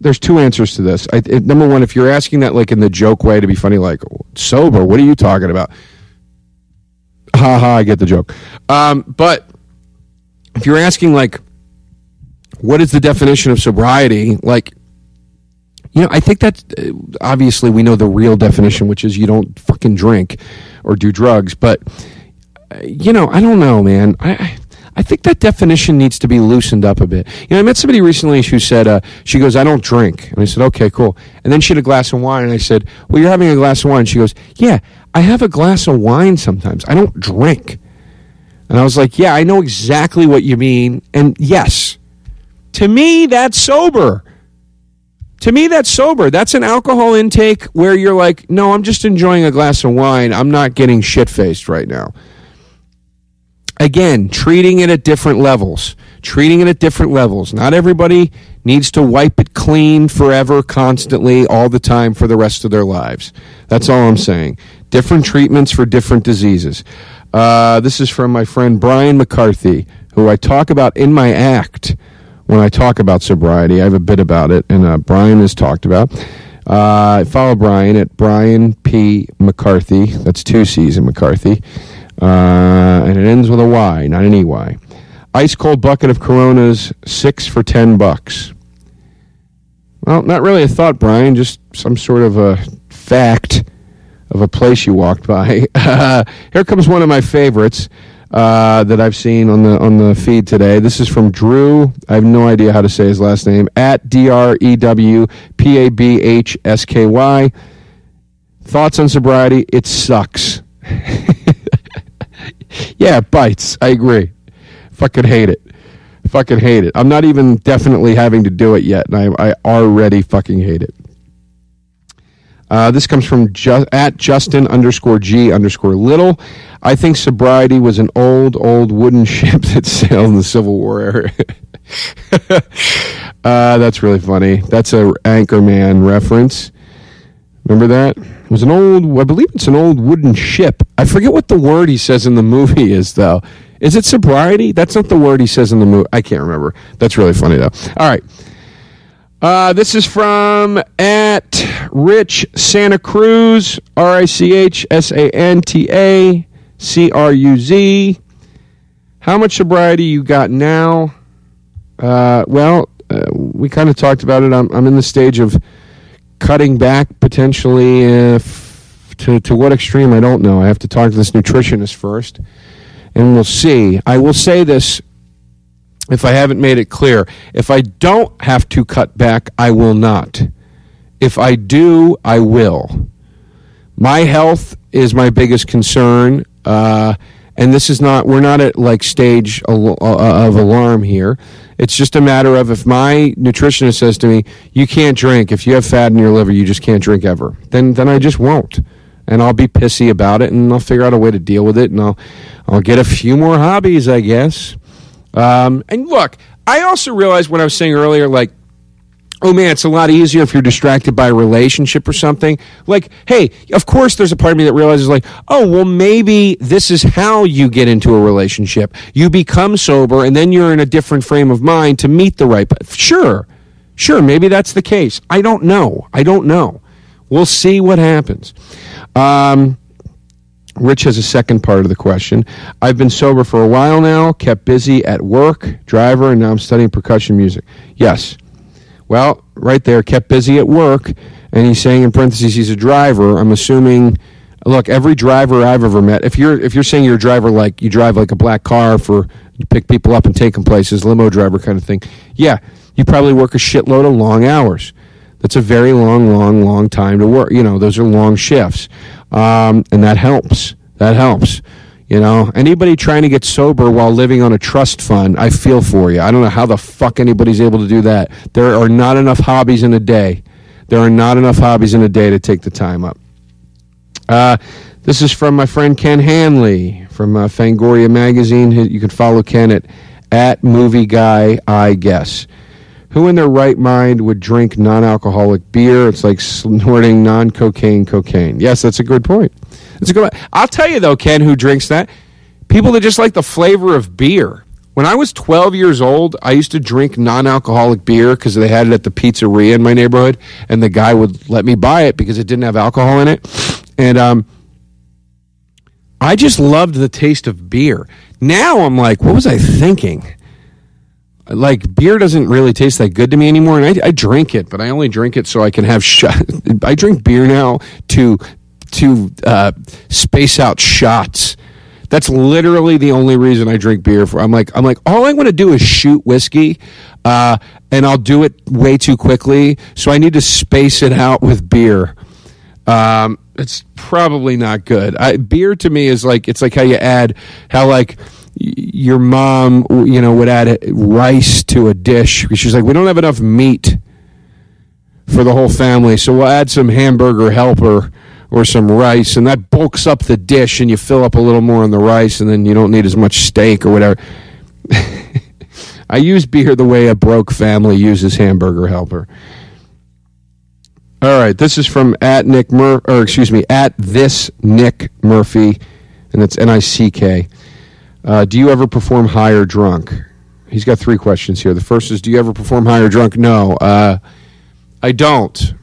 there's two answers to this. I, number one, if you're asking that like in the joke way to be funny, like sober, what are you talking about? Ha ha, I get the joke. Um, but if you're asking like what is the definition of sobriety like you know i think that uh, obviously we know the real definition which is you don't fucking drink or do drugs but uh, you know i don't know man i I think that definition needs to be loosened up a bit. You know, I met somebody recently who said, uh, she goes, I don't drink. And I said, okay, cool. And then she had a glass of wine. And I said, well, you're having a glass of wine. She goes, yeah, I have a glass of wine sometimes. I don't drink. And I was like, yeah, I know exactly what you mean. And yes, to me, that's sober. To me, that's sober. That's an alcohol intake where you're like, no, I'm just enjoying a glass of wine. I'm not getting shit faced right now. Again, treating it at different levels. Treating it at different levels. Not everybody needs to wipe it clean forever, constantly, all the time for the rest of their lives. That's all I'm saying. Different treatments for different diseases. Uh, this is from my friend Brian McCarthy, who I talk about in my act when I talk about sobriety. I have a bit about it, and uh, Brian has talked about. Uh, follow Brian at Brian P. McCarthy. That's two C's in McCarthy. Uh, and it ends with a Y, not an EY. Ice cold bucket of Coronas, six for ten bucks. Well, not really a thought, Brian, just some sort of a fact of a place you walked by. Here comes one of my favorites uh, that I've seen on the on the feed today. This is from Drew. I have no idea how to say his last name. At D R E W P A B H S K Y. Thoughts on sobriety? It sucks. yeah, it bites. I agree. Fucking hate it. Fucking hate it. I'm not even definitely having to do it yet, and I, I already fucking hate it. Uh, this comes from at Justin underscore G underscore Little. I think sobriety was an old, old wooden ship that sailed in the Civil War era. uh, that's really funny. That's a Anchorman reference. Remember that? It was an old, I believe it's an old wooden ship. I forget what the word he says in the movie is, though. Is it sobriety? That's not the word he says in the movie. I can't remember. That's really funny, though. All right. Uh, this is from at Rich Santa Cruz, R I C H S A N T A C R U Z. How much sobriety you got now? Uh, well, uh, we kind of talked about it. I'm, I'm in the stage of cutting back potentially. If, to, to what extreme, I don't know. I have to talk to this nutritionist first, and we'll see. I will say this if I haven't made it clear. If I don't have to cut back, I will not. If I do, I will. My health is my biggest concern. Uh, and this is not, we're not at like stage uh, of alarm here. It's just a matter of if my nutritionist says to me, you can't drink. If you have fat in your liver, you just can't drink ever. Then, then I just won't. And I'll be pissy about it and I'll figure out a way to deal with it and I'll, I'll get a few more hobbies, I guess. Um, and look, I also realized what I was saying earlier, like, oh man, it's a lot easier if you're distracted by a relationship or something. Like, hey, of course, there's a part of me that realizes, like, oh, well, maybe this is how you get into a relationship. You become sober, and then you're in a different frame of mind to meet the right. Sure, sure, maybe that's the case. I don't know. I don't know. We'll see what happens. Um, Rich has a second part of the question. I've been sober for a while now, kept busy at work, driver, and now I'm studying percussion music. Yes. Well, right there, kept busy at work, and he's saying in parentheses he's a driver. I'm assuming. Look, every driver I've ever met, if you're if you're saying you're a driver like you drive like a black car for you pick people up and take them places, limo driver kind of thing, yeah, you probably work a shitload of long hours. That's a very long, long, long time to work. You know, those are long shifts um, and that helps. That helps. You know, anybody trying to get sober while living on a trust fund, I feel for you. I don't know how the fuck anybody's able to do that. There are not enough hobbies in a day. There are not enough hobbies in a day to take the time up. Uh, this is from my friend Ken Hanley from uh, Fangoria Magazine. You can follow Ken at, at Movie Guy, I guess. Who in their right mind would drink non alcoholic beer? It's like snorting non cocaine cocaine. Yes, that's a good point. That's a good I'll tell you, though, Ken, who drinks that? People that just like the flavor of beer. When I was 12 years old, I used to drink non alcoholic beer because they had it at the pizzeria in my neighborhood, and the guy would let me buy it because it didn't have alcohol in it. And um, I just loved the taste of beer. Now I'm like, what was I thinking? like beer doesn't really taste that good to me anymore, and I, I drink it, but I only drink it so I can have. Sh- I drink beer now to to uh, space out shots. That's literally the only reason I drink beer. For I'm like I'm like all I want to do is shoot whiskey, uh, and I'll do it way too quickly. So I need to space it out with beer. Um, it's probably not good. I, beer to me is like it's like how you add how like your mom, you know, would add rice to a dish. She's like, we don't have enough meat for the whole family, so we'll add some hamburger helper or some rice, and that bulks up the dish, and you fill up a little more on the rice, and then you don't need as much steak or whatever. I use beer the way a broke family uses hamburger helper. All right, this is from at Nick Mur, or excuse me, at this Nick Murphy, and it's N I C K. Uh, do you ever perform high or drunk? He's got three questions here. The first is, do you ever perform high or drunk? No, uh, I don't.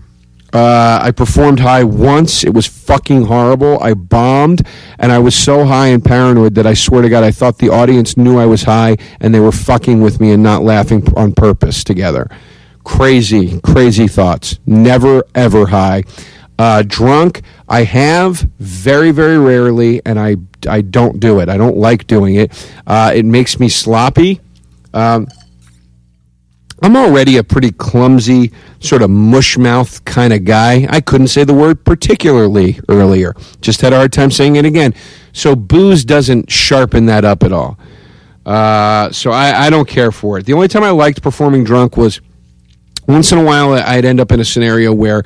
Uh, I performed high once. It was fucking horrible. I bombed, and I was so high and paranoid that I swear to God, I thought the audience knew I was high and they were fucking with me and not laughing on purpose together. Crazy, crazy thoughts. Never, ever high. Uh, drunk, I have very, very rarely, and I, I don't do it. I don't like doing it. Uh, it makes me sloppy. Um, I'm already a pretty clumsy, sort of mush mouth kind of guy. I couldn't say the word particularly earlier. Just had a hard time saying it again. So booze doesn't sharpen that up at all. Uh, so I, I don't care for it. The only time I liked performing drunk was once in a while I'd end up in a scenario where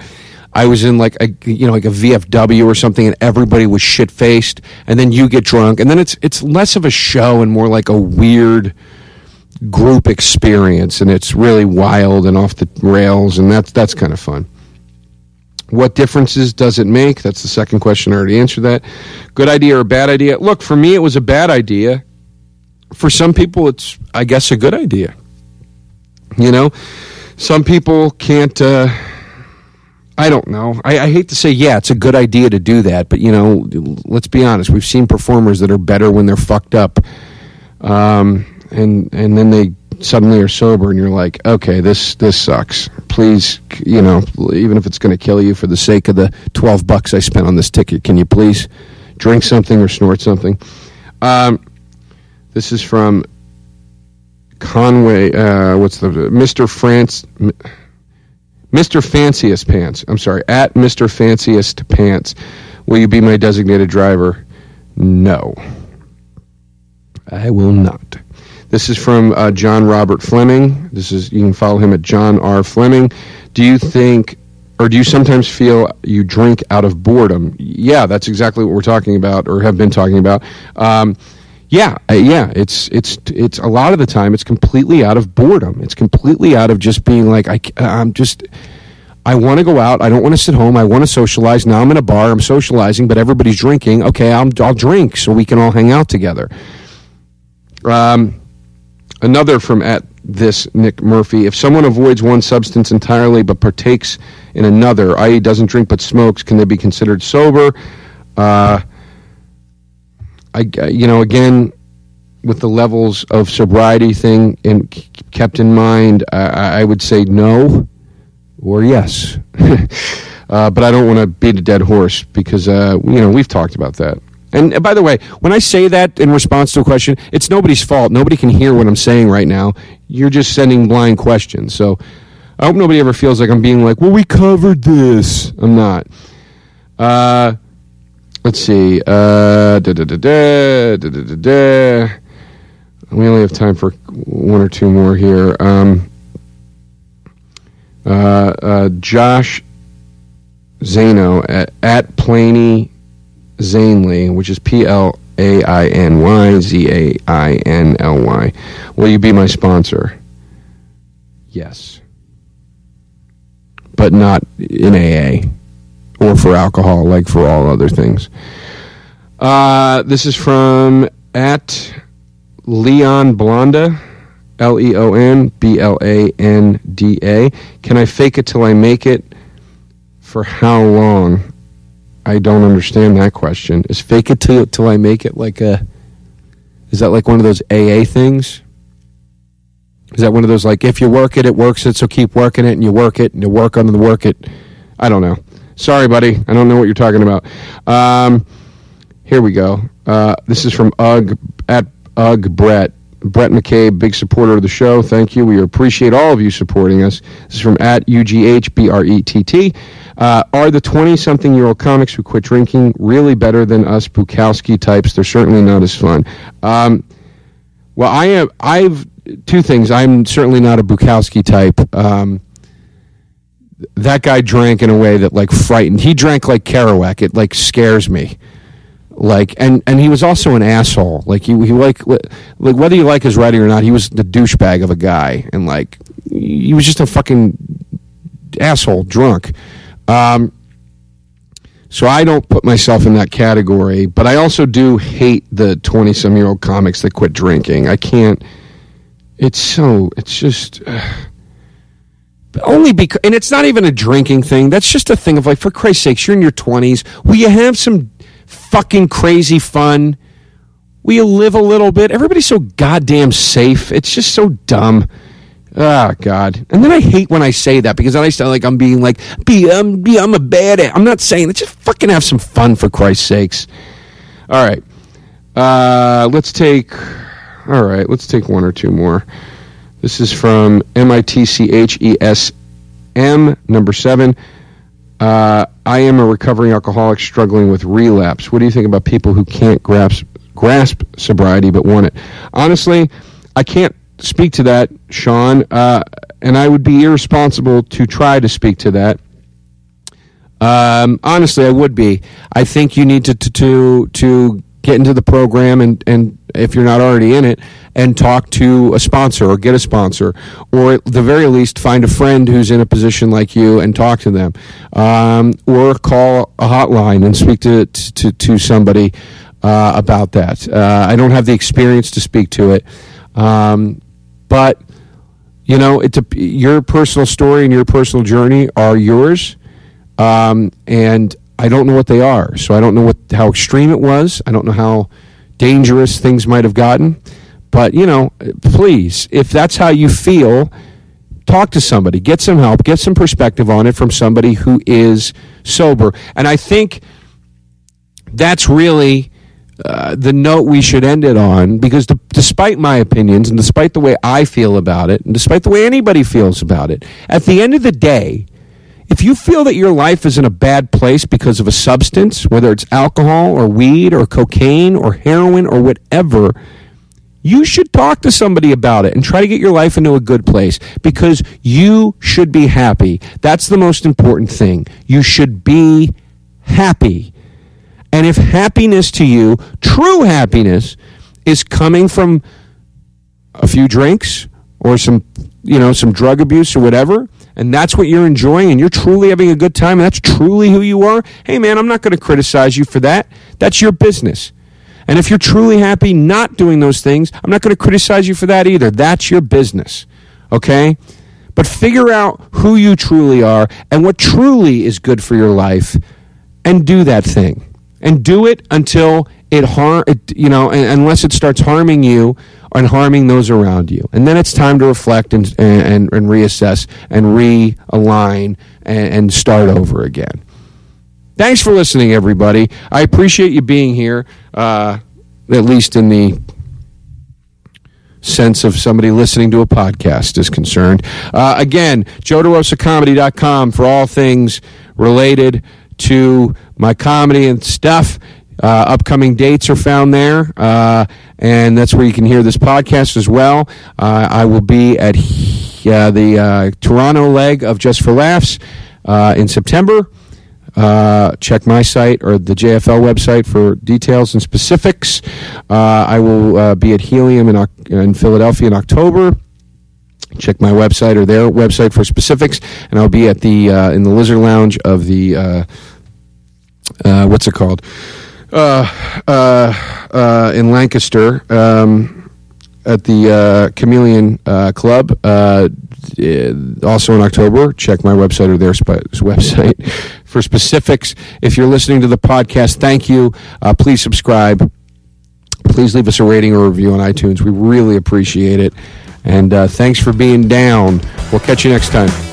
I was in like a you know like a VFW or something, and everybody was shit faced, and then you get drunk, and then it's it's less of a show and more like a weird group experience, and it's really wild and off the rails, and that's that's kind of fun. What differences does it make? That's the second question. I already answered that. Good idea or bad idea? Look, for me, it was a bad idea. For some people, it's, I guess, a good idea. You know, some people can't. Uh, I don't know. I, I, hate to say, yeah, it's a good idea to do that, but you know, let's be honest. We've seen performers that are better when they're fucked up, um, and and then they suddenly are sober, and you're like, okay, this this sucks. Please, you know, even if it's going to kill you for the sake of the twelve bucks I spent on this ticket, can you please drink something or snort something? Um, this is from Conway, uh, what's the Mr. France, Mr. Fanciest Pants. I'm sorry, at Mr. Fanciest Pants. Will you be my designated driver? No, I will not. This is from uh, John Robert Fleming. This is you can follow him at John R. Fleming. Do you think, or do you sometimes feel you drink out of boredom? Yeah, that's exactly what we're talking about, or have been talking about. Um, yeah, uh, yeah, it's it's it's a lot of the time it's completely out of boredom. It's completely out of just being like I I'm just I want to go out. I don't want to sit home. I want to socialize. Now I'm in a bar. I'm socializing, but everybody's drinking. Okay, i will drink so we can all hang out together. Um, another from at this Nick Murphy. If someone avoids one substance entirely but partakes in another, i.e., doesn't drink but smokes, can they be considered sober? Uh, I, you know, again, with the levels of sobriety thing in, kept in mind, I, I would say no or yes. uh, but I don't want to beat a dead horse because, uh, you know, we've talked about that. And by the way, when I say that in response to a question, it's nobody's fault. Nobody can hear what I'm saying right now. You're just sending blind questions. So I hope nobody ever feels like I'm being like, well, we covered this. I'm not. Uh, let's see. Uh, da, da, da. We only have time for one or two more here. Um, uh, uh, Josh Zano at, at Plainy Zainly, which is P L A I N Y Z A I N L Y. Will you be my sponsor? Yes. But not in AA or for alcohol, like for all other things. Uh, this is from at Leon Blonda, L E O N B L A N D A. Can I fake it till I make it? For how long? I don't understand that question. Is fake it till till I make it like a? Is that like one of those AA things? Is that one of those like if you work it, it works it, so keep working it, and you work it, and you work on the work it. I don't know. Sorry, buddy. I don't know what you're talking about. Um, here we go. Uh, this is from Ugg at Ugg Brett. Brett McCabe, big supporter of the show. Thank you. We appreciate all of you supporting us. This is from at UGH Uh, are the 20 something year old comics who quit drinking really better than us Bukowski types? They're certainly not as fun. Um, well, I am. I've two things. I'm certainly not a Bukowski type. Um, that guy drank in a way that like frightened. He drank like Kerouac. It like scares me. Like and and he was also an asshole. Like he he like like whether you like his writing or not, he was the douchebag of a guy, and like he was just a fucking asshole drunk. Um, so I don't put myself in that category, but I also do hate the twenty some year old comics that quit drinking. I can't. It's so. It's just. Uh, only because, and it's not even a drinking thing. That's just a thing of like, for Christ's sakes, you're in your 20s. Will you have some fucking crazy fun? We live a little bit? Everybody's so goddamn safe. It's just so dumb. Oh God! And then I hate when I say that because then I sound like I'm being like, "Be, um, be, I'm a bad." I'm not saying it. Just fucking have some fun for Christ's sakes. All right, uh, let's take. All right, let's take one or two more. This is from M I T C H E S M, number seven. Uh, I am a recovering alcoholic struggling with relapse. What do you think about people who can't grasp, grasp sobriety but want it? Honestly, I can't speak to that, Sean, uh, and I would be irresponsible to try to speak to that. Um, honestly, I would be. I think you need to to to, to get into the program and and if you're not already in it and talk to a sponsor or get a sponsor or at the very least find a friend who's in a position like you and talk to them. Um, or call a hotline and speak to to, to somebody uh, about that. Uh, i don't have the experience to speak to it. Um, but you know it's a, your personal story and your personal journey are yours. Um, and I don't know what they are. So I don't know what how extreme it was. I don't know how dangerous things might have gotten. But, you know, please, if that's how you feel, talk to somebody, get some help, get some perspective on it from somebody who is sober. And I think that's really uh, the note we should end it on because despite my opinions and despite the way I feel about it and despite the way anybody feels about it, at the end of the day, if you feel that your life is in a bad place because of a substance, whether it's alcohol or weed or cocaine or heroin or whatever, you should talk to somebody about it and try to get your life into a good place because you should be happy. That's the most important thing. You should be happy. And if happiness to you, true happiness, is coming from a few drinks or some, you know, some drug abuse or whatever, and that's what you're enjoying and you're truly having a good time and that's truly who you are, hey man, I'm not going to criticize you for that. That's your business. And if you're truly happy not doing those things, I'm not going to criticize you for that either. That's your business. Okay? But figure out who you truly are and what truly is good for your life and do that thing. And do it until it harm it, you know, unless it starts harming you and harming those around you. And then it's time to reflect and, and, and reassess and realign and, and start over again. Thanks for listening, everybody. I appreciate you being here, uh, at least in the sense of somebody listening to a podcast is concerned. Uh, again, joederosacomedy.com for all things related to my comedy and stuff. Uh, upcoming dates are found there, uh, and that's where you can hear this podcast as well. Uh, I will be at uh, the uh, Toronto leg of Just for Laughs uh, in September. check my site or the JFL website for details and specifics. I will be at Helium in, in Philadelphia in October check my website or their website for specifics and i'll be at the uh, in the lizard lounge of the uh, uh, what's it called uh, uh, uh, in Lancaster um, at the uh, Chameleon uh, Club. Uh, also in October. Check my website or their sp- website for specifics. If you're listening to the podcast, thank you. please subscribe. Please leave us a rating or review on iTunes. We really appreciate it. And thanks for being down. We'll catch you next time.